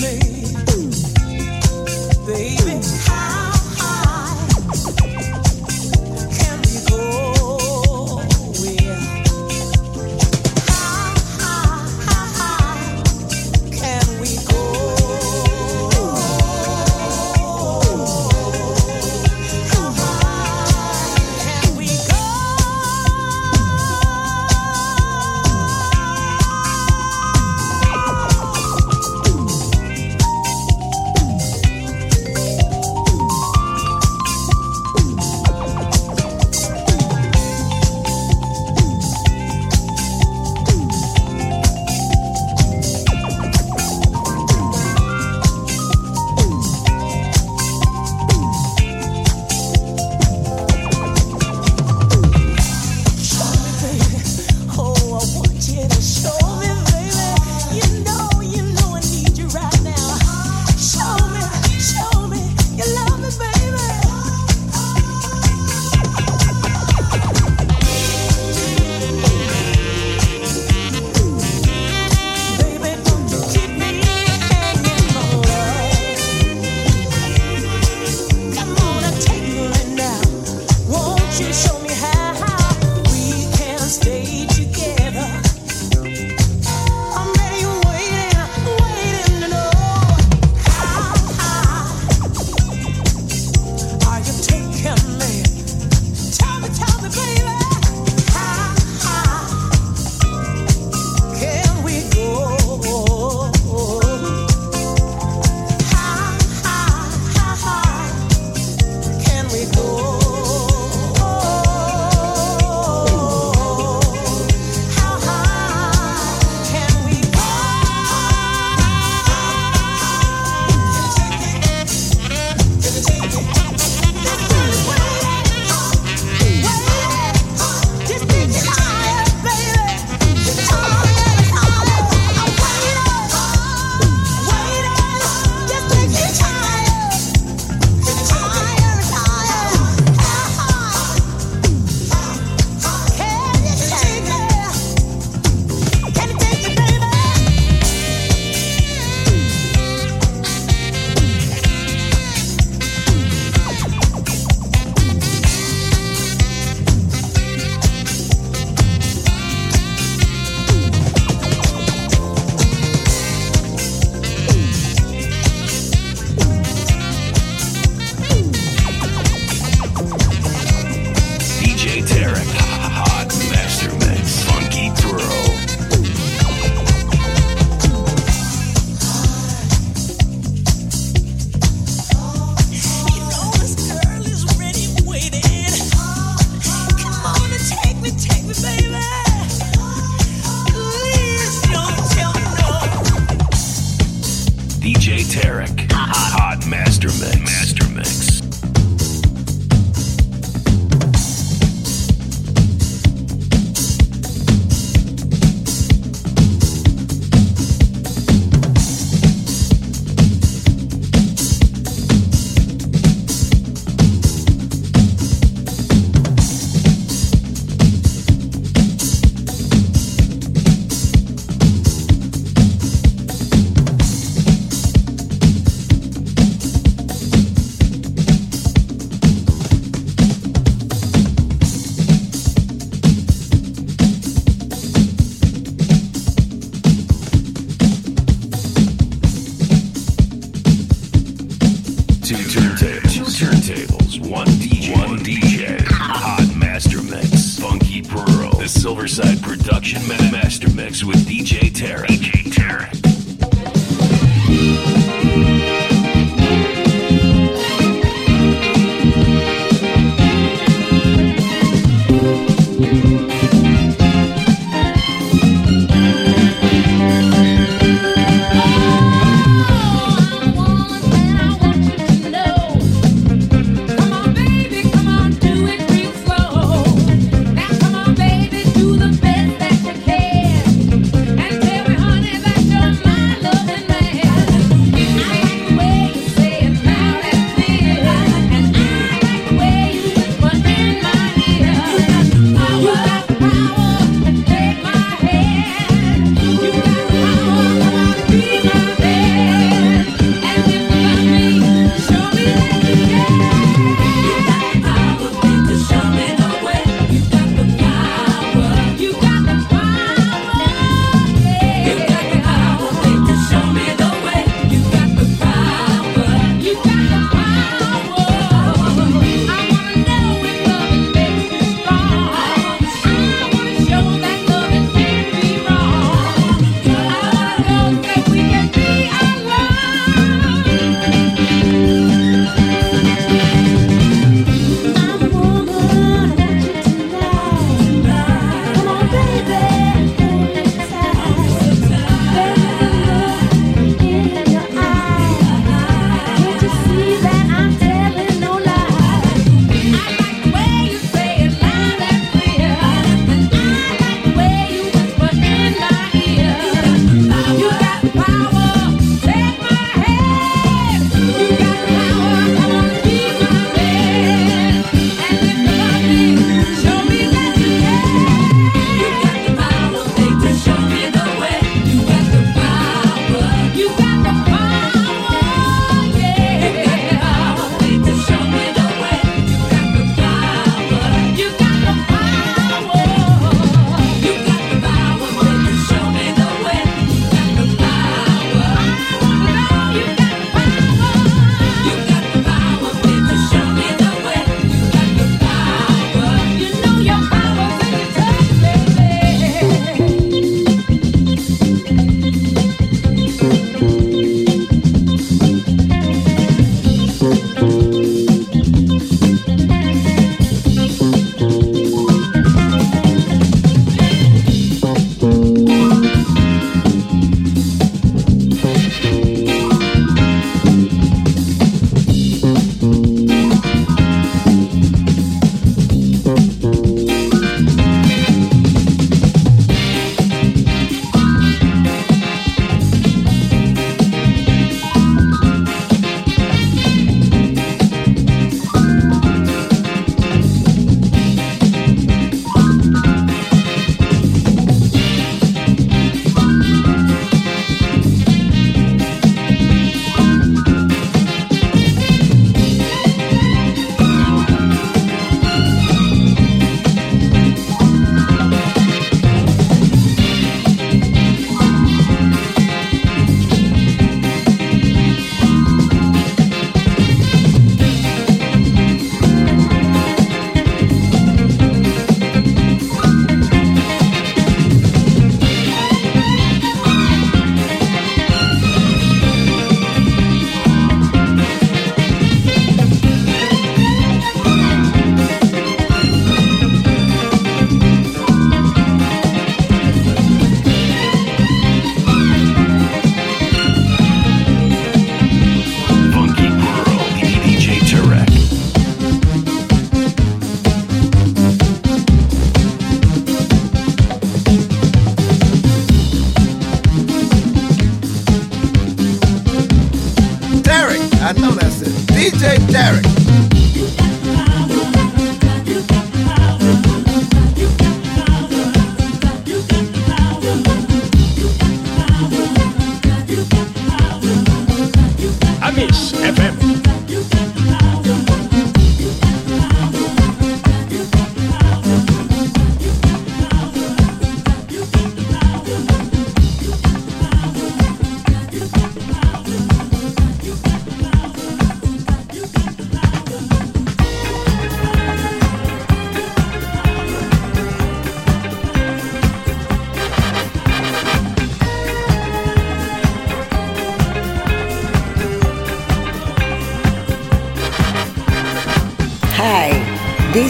feeling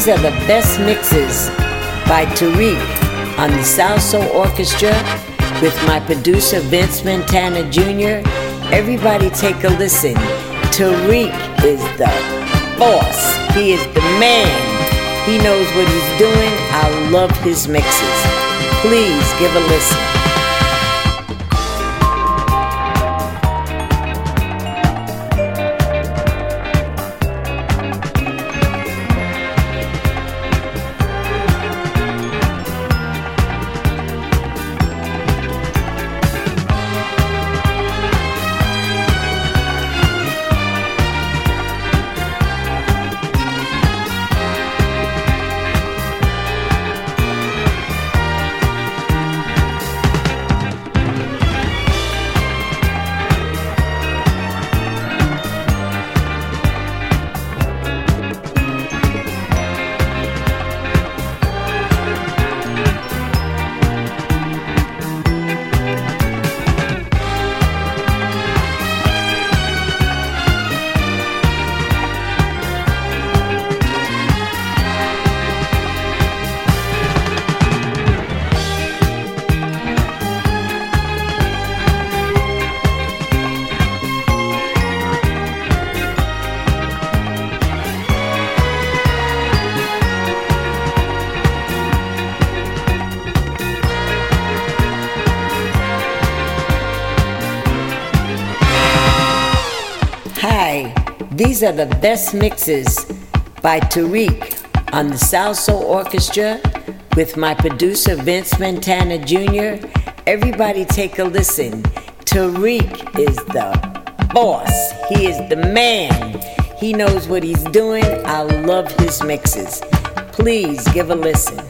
These are the best mixes by Tarek on the Salsoul Orchestra with my producer Vince Montana Jr. Everybody take a listen. Tarek is the boss. He is the man. He knows what he's doing. I love his mixes. Please give a listen. These are the best mixes by Tarek on the Salsoul Orchestra with my producer Vince Montana Jr. Everybody take a listen. Tarek is the boss. He is the man. He knows what he's doing. I love his mixes. Please give a listen.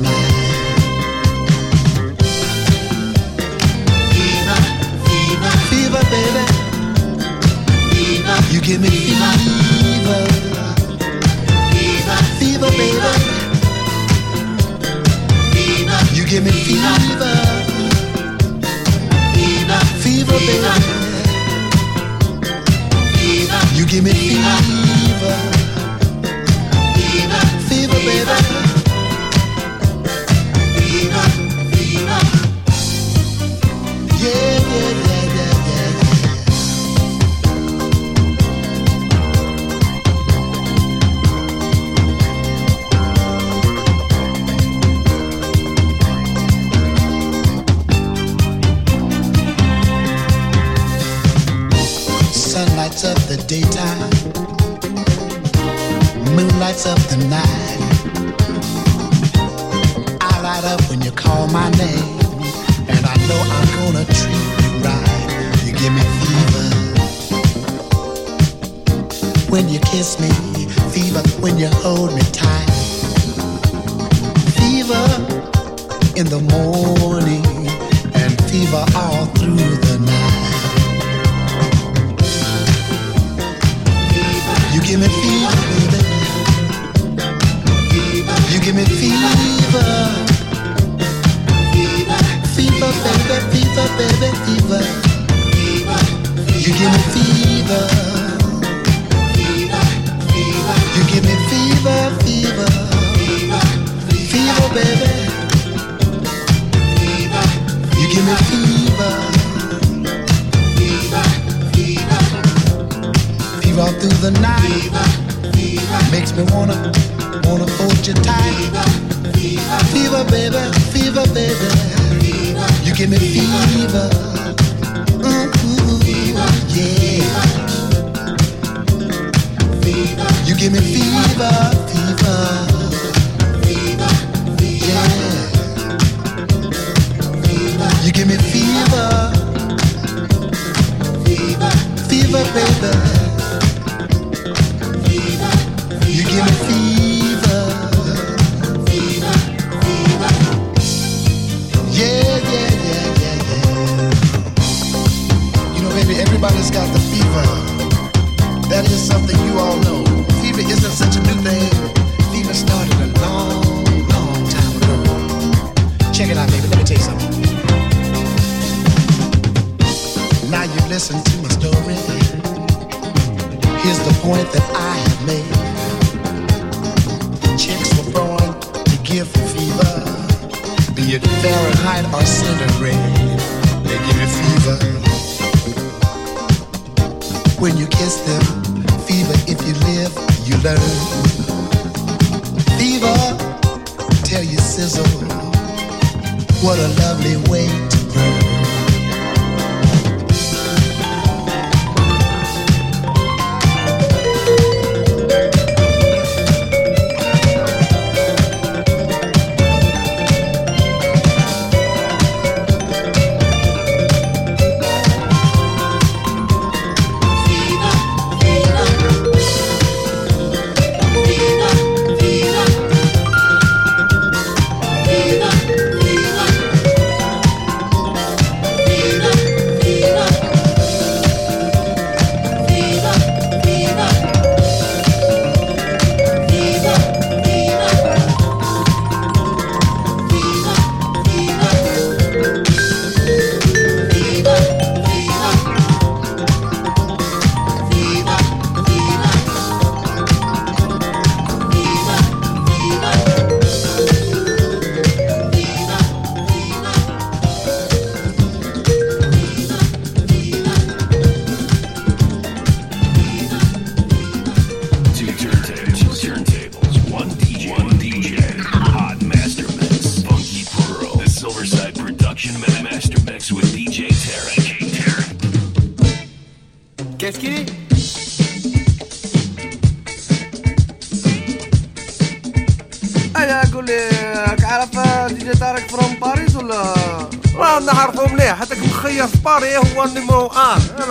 night baby. You give me fever. Fever. Fever, fever baby. You give me fever. Fever. Fever, baby. You give me fever. Fever, fever baby. lights up the daytime. Moon lights up the night. I light up when you call my name. And I know I'm gonna treat you right. You give me fever. When you kiss me, fever when you hold me tight. Fever in the morning and fever all through the night. give me fever. What a lovely way to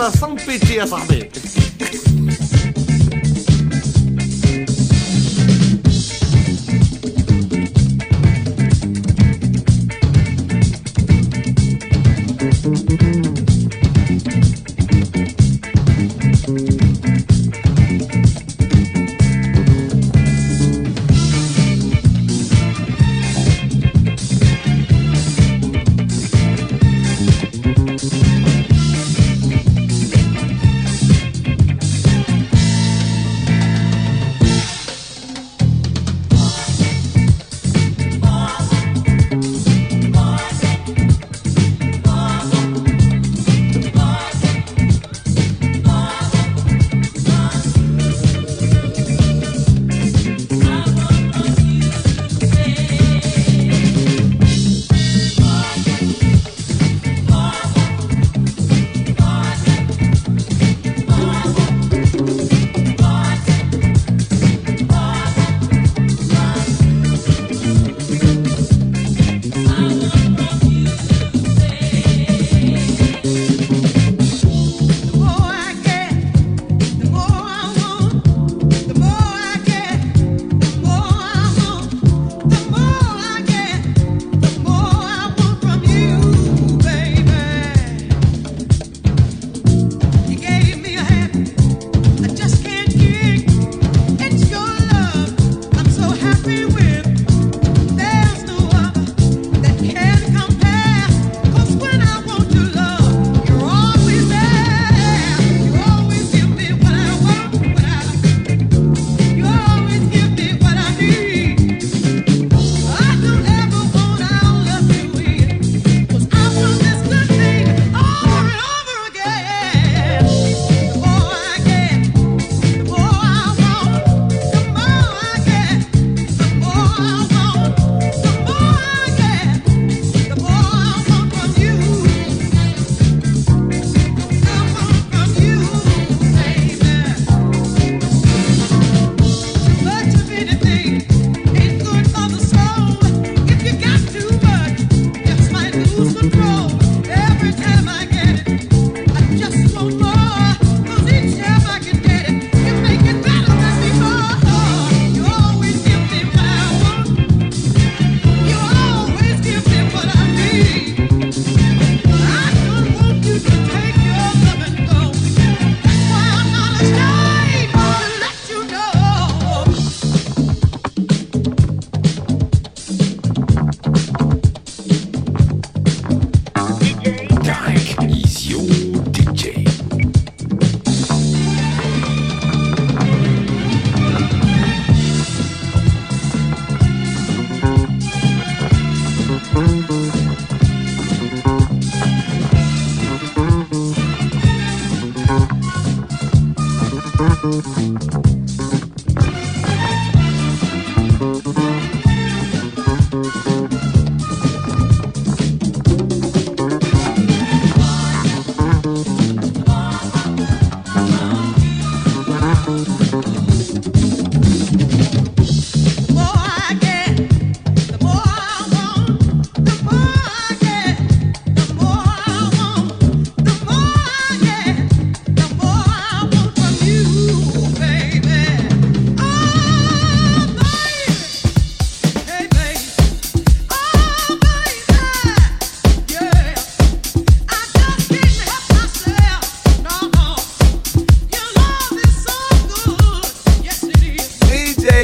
ان انا صم بيتي يا صاحبي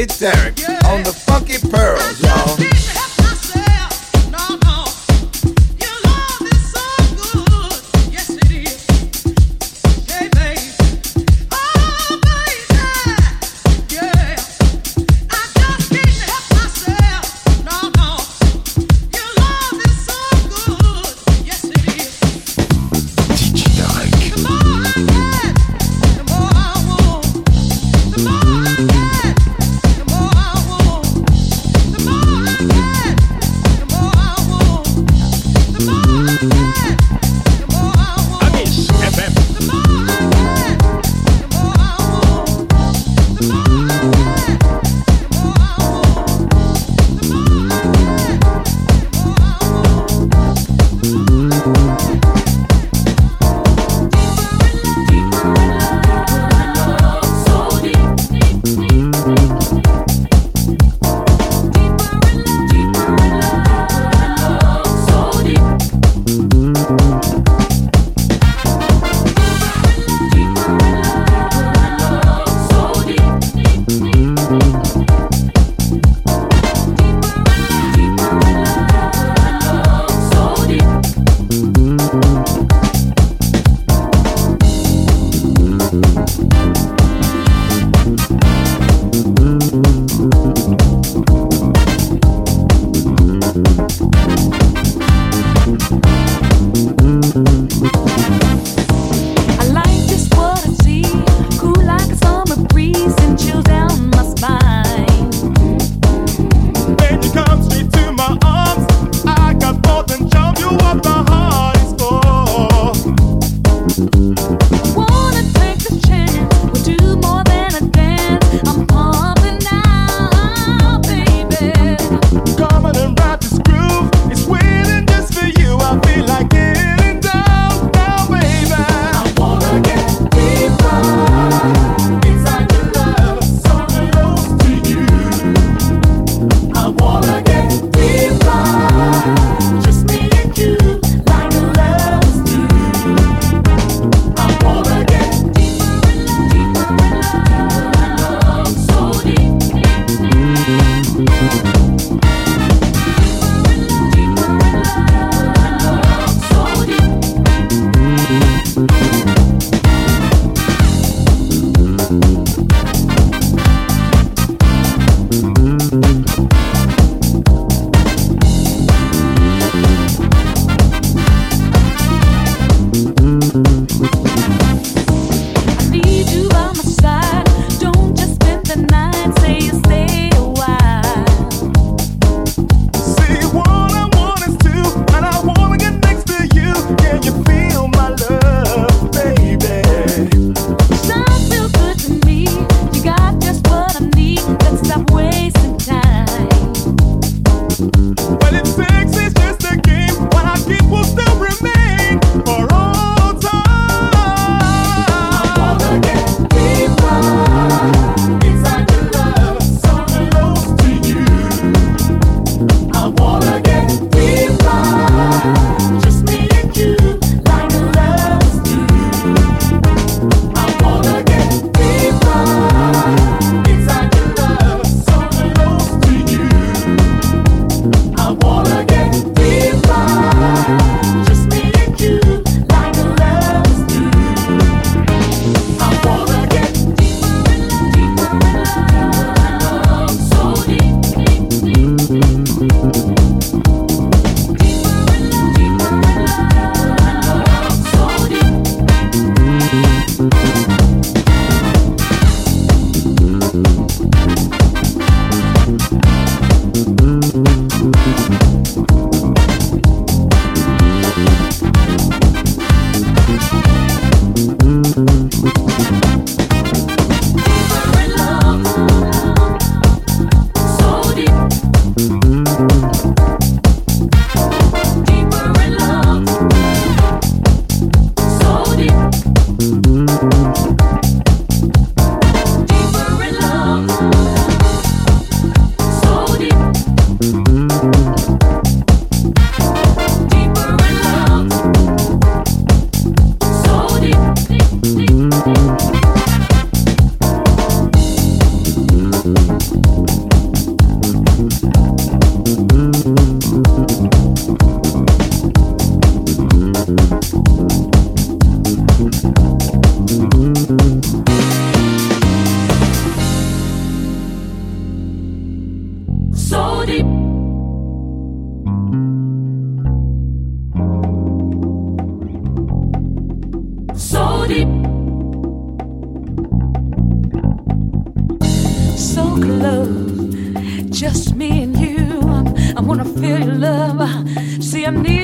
Inside your love, so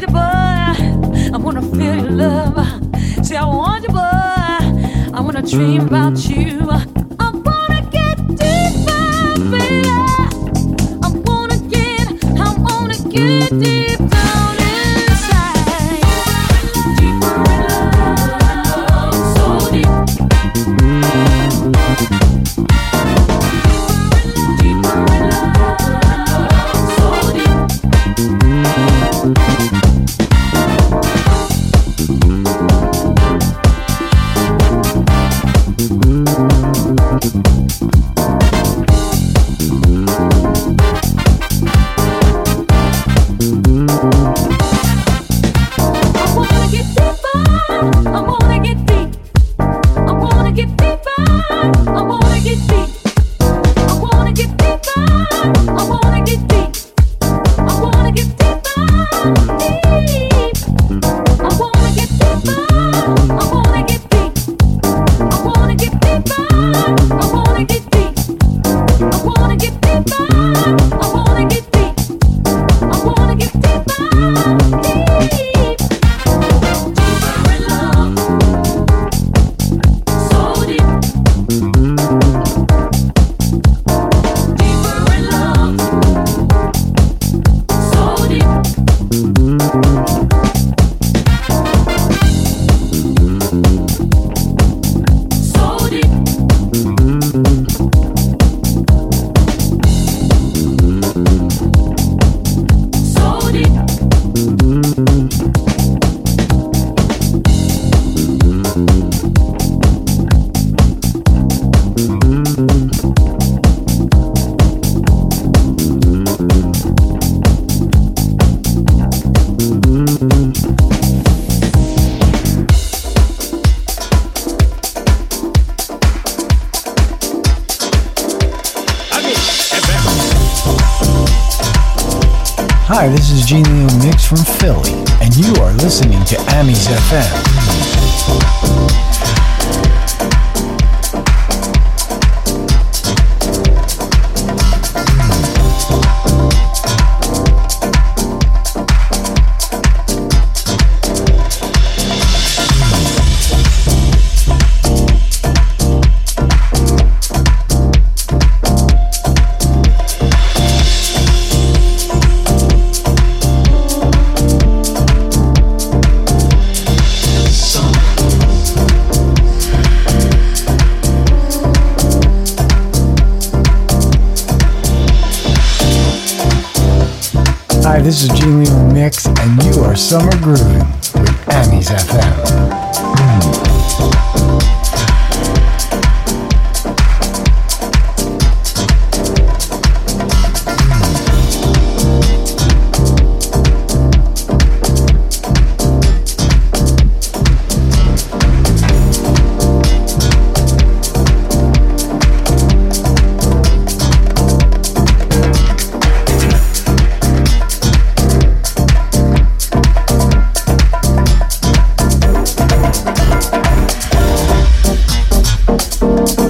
you, boy. I wanna feel your love. See, I want you, boy. I wanna dream about you. from Philly, and you are listening to Amis FM. This is G Leo Mix, and you are Summer Grooving with Amis FM.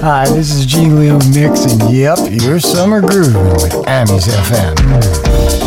Hi, this is G Leo Mix, and yep, your summer grooving with Amis FM.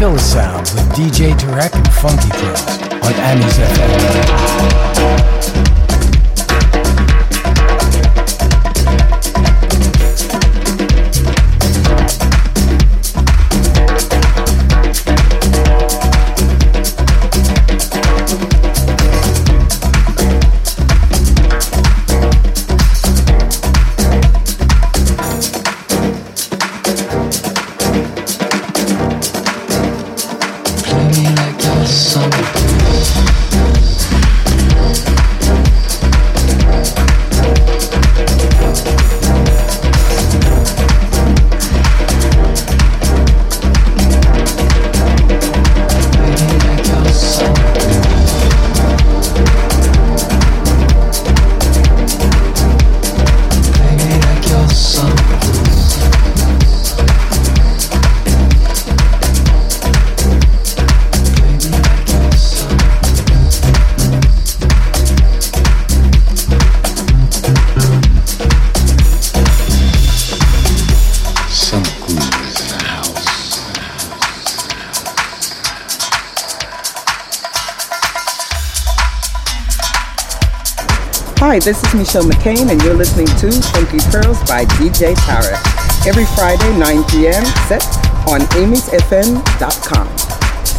Philadelphia, the Philly sound with DJ Tarek and Funky Pearls on Amis FM. This is Michelle McCain, and you're listening to Funky Pearls by DJ Tarek. Every Friday, 9 p.m., set on amysfm.com.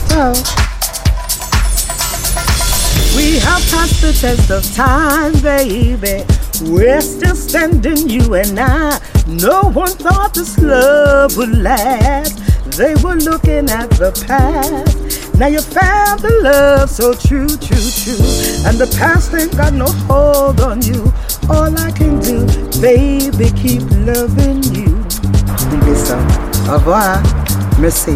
So, we have passed the test of time, baby. We're still standing, you and I. No one thought this love would last. They were looking at the past. Now you found the love so true, true, true. And the past ain't got no hold on you. All I can do, baby, keep loving you. Au revoir. Merci.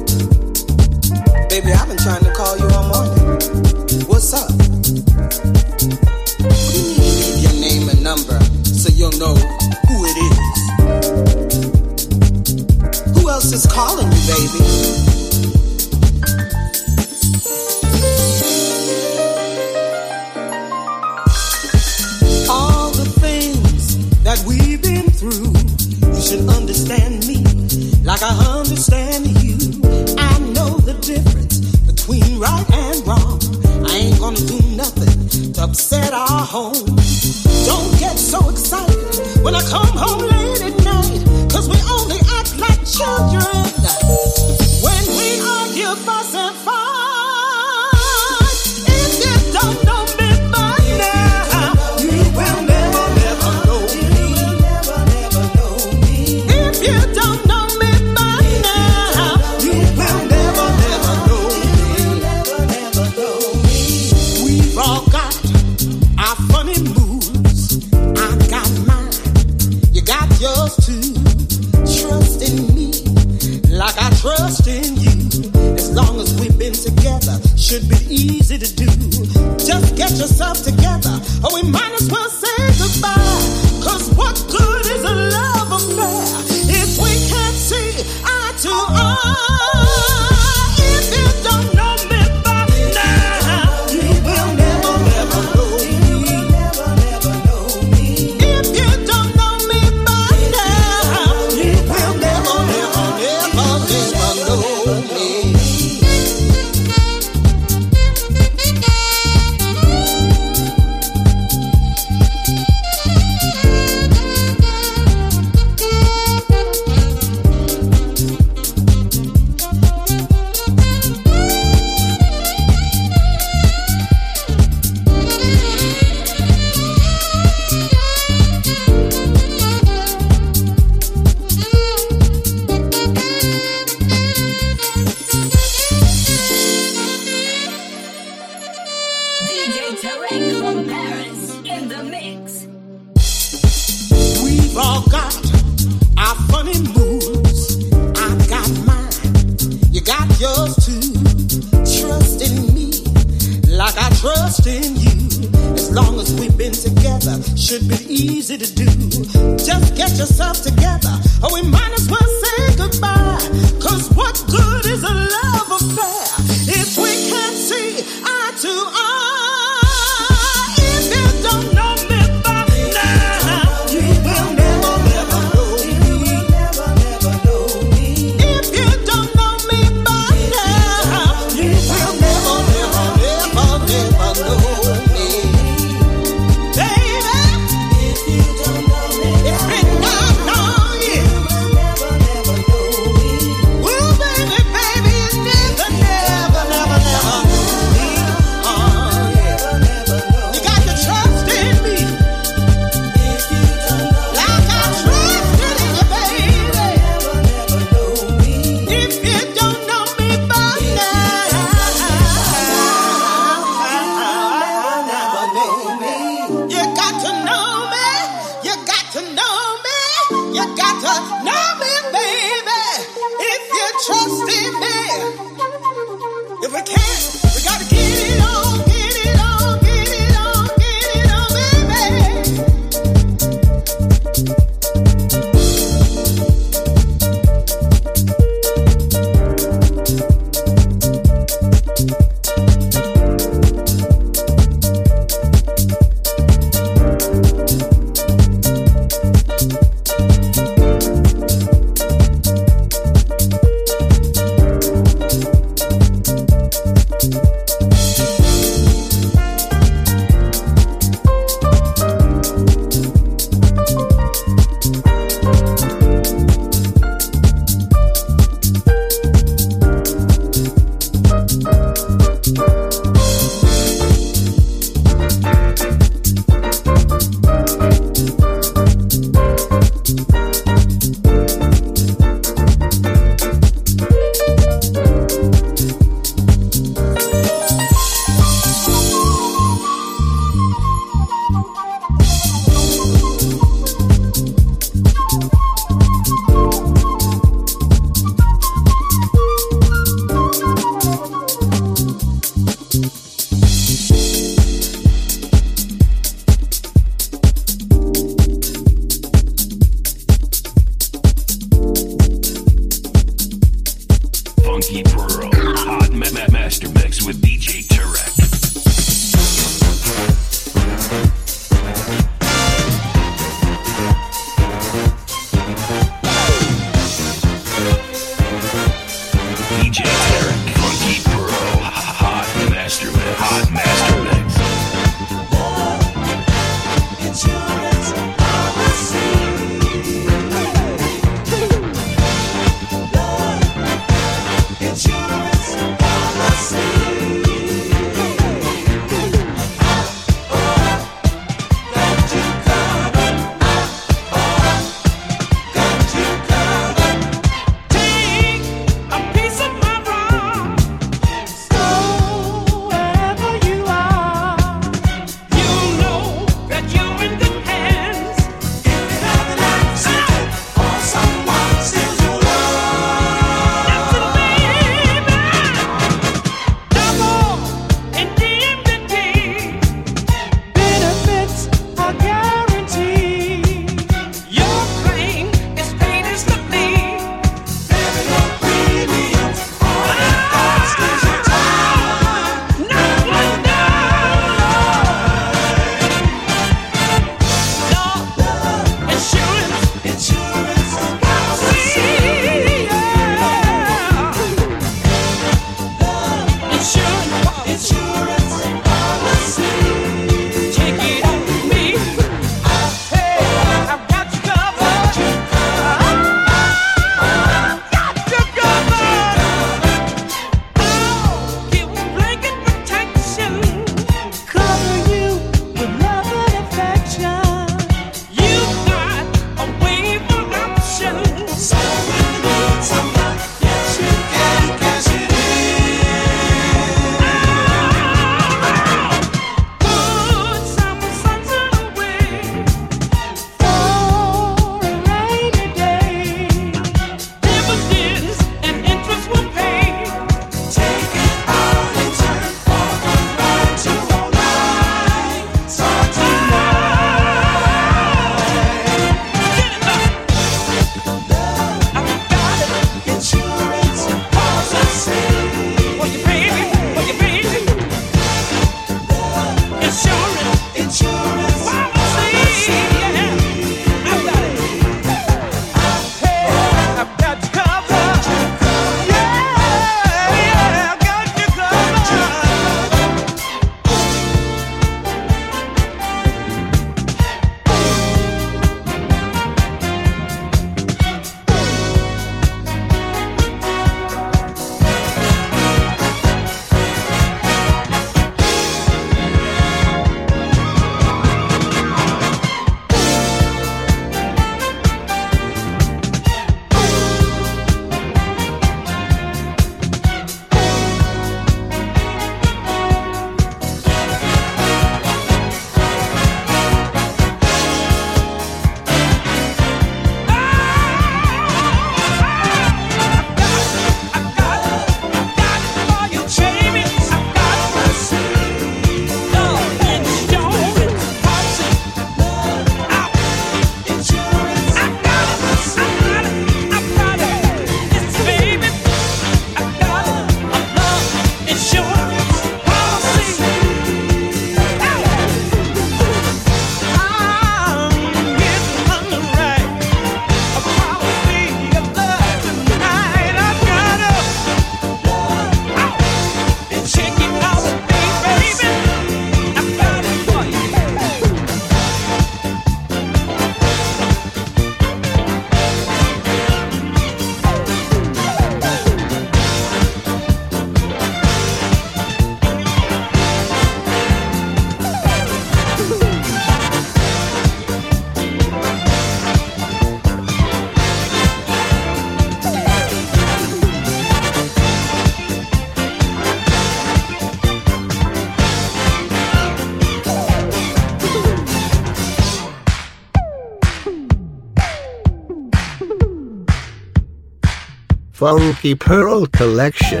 Funky Pearl Collection.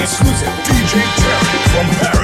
Exclusive DJ Tarek from Paris.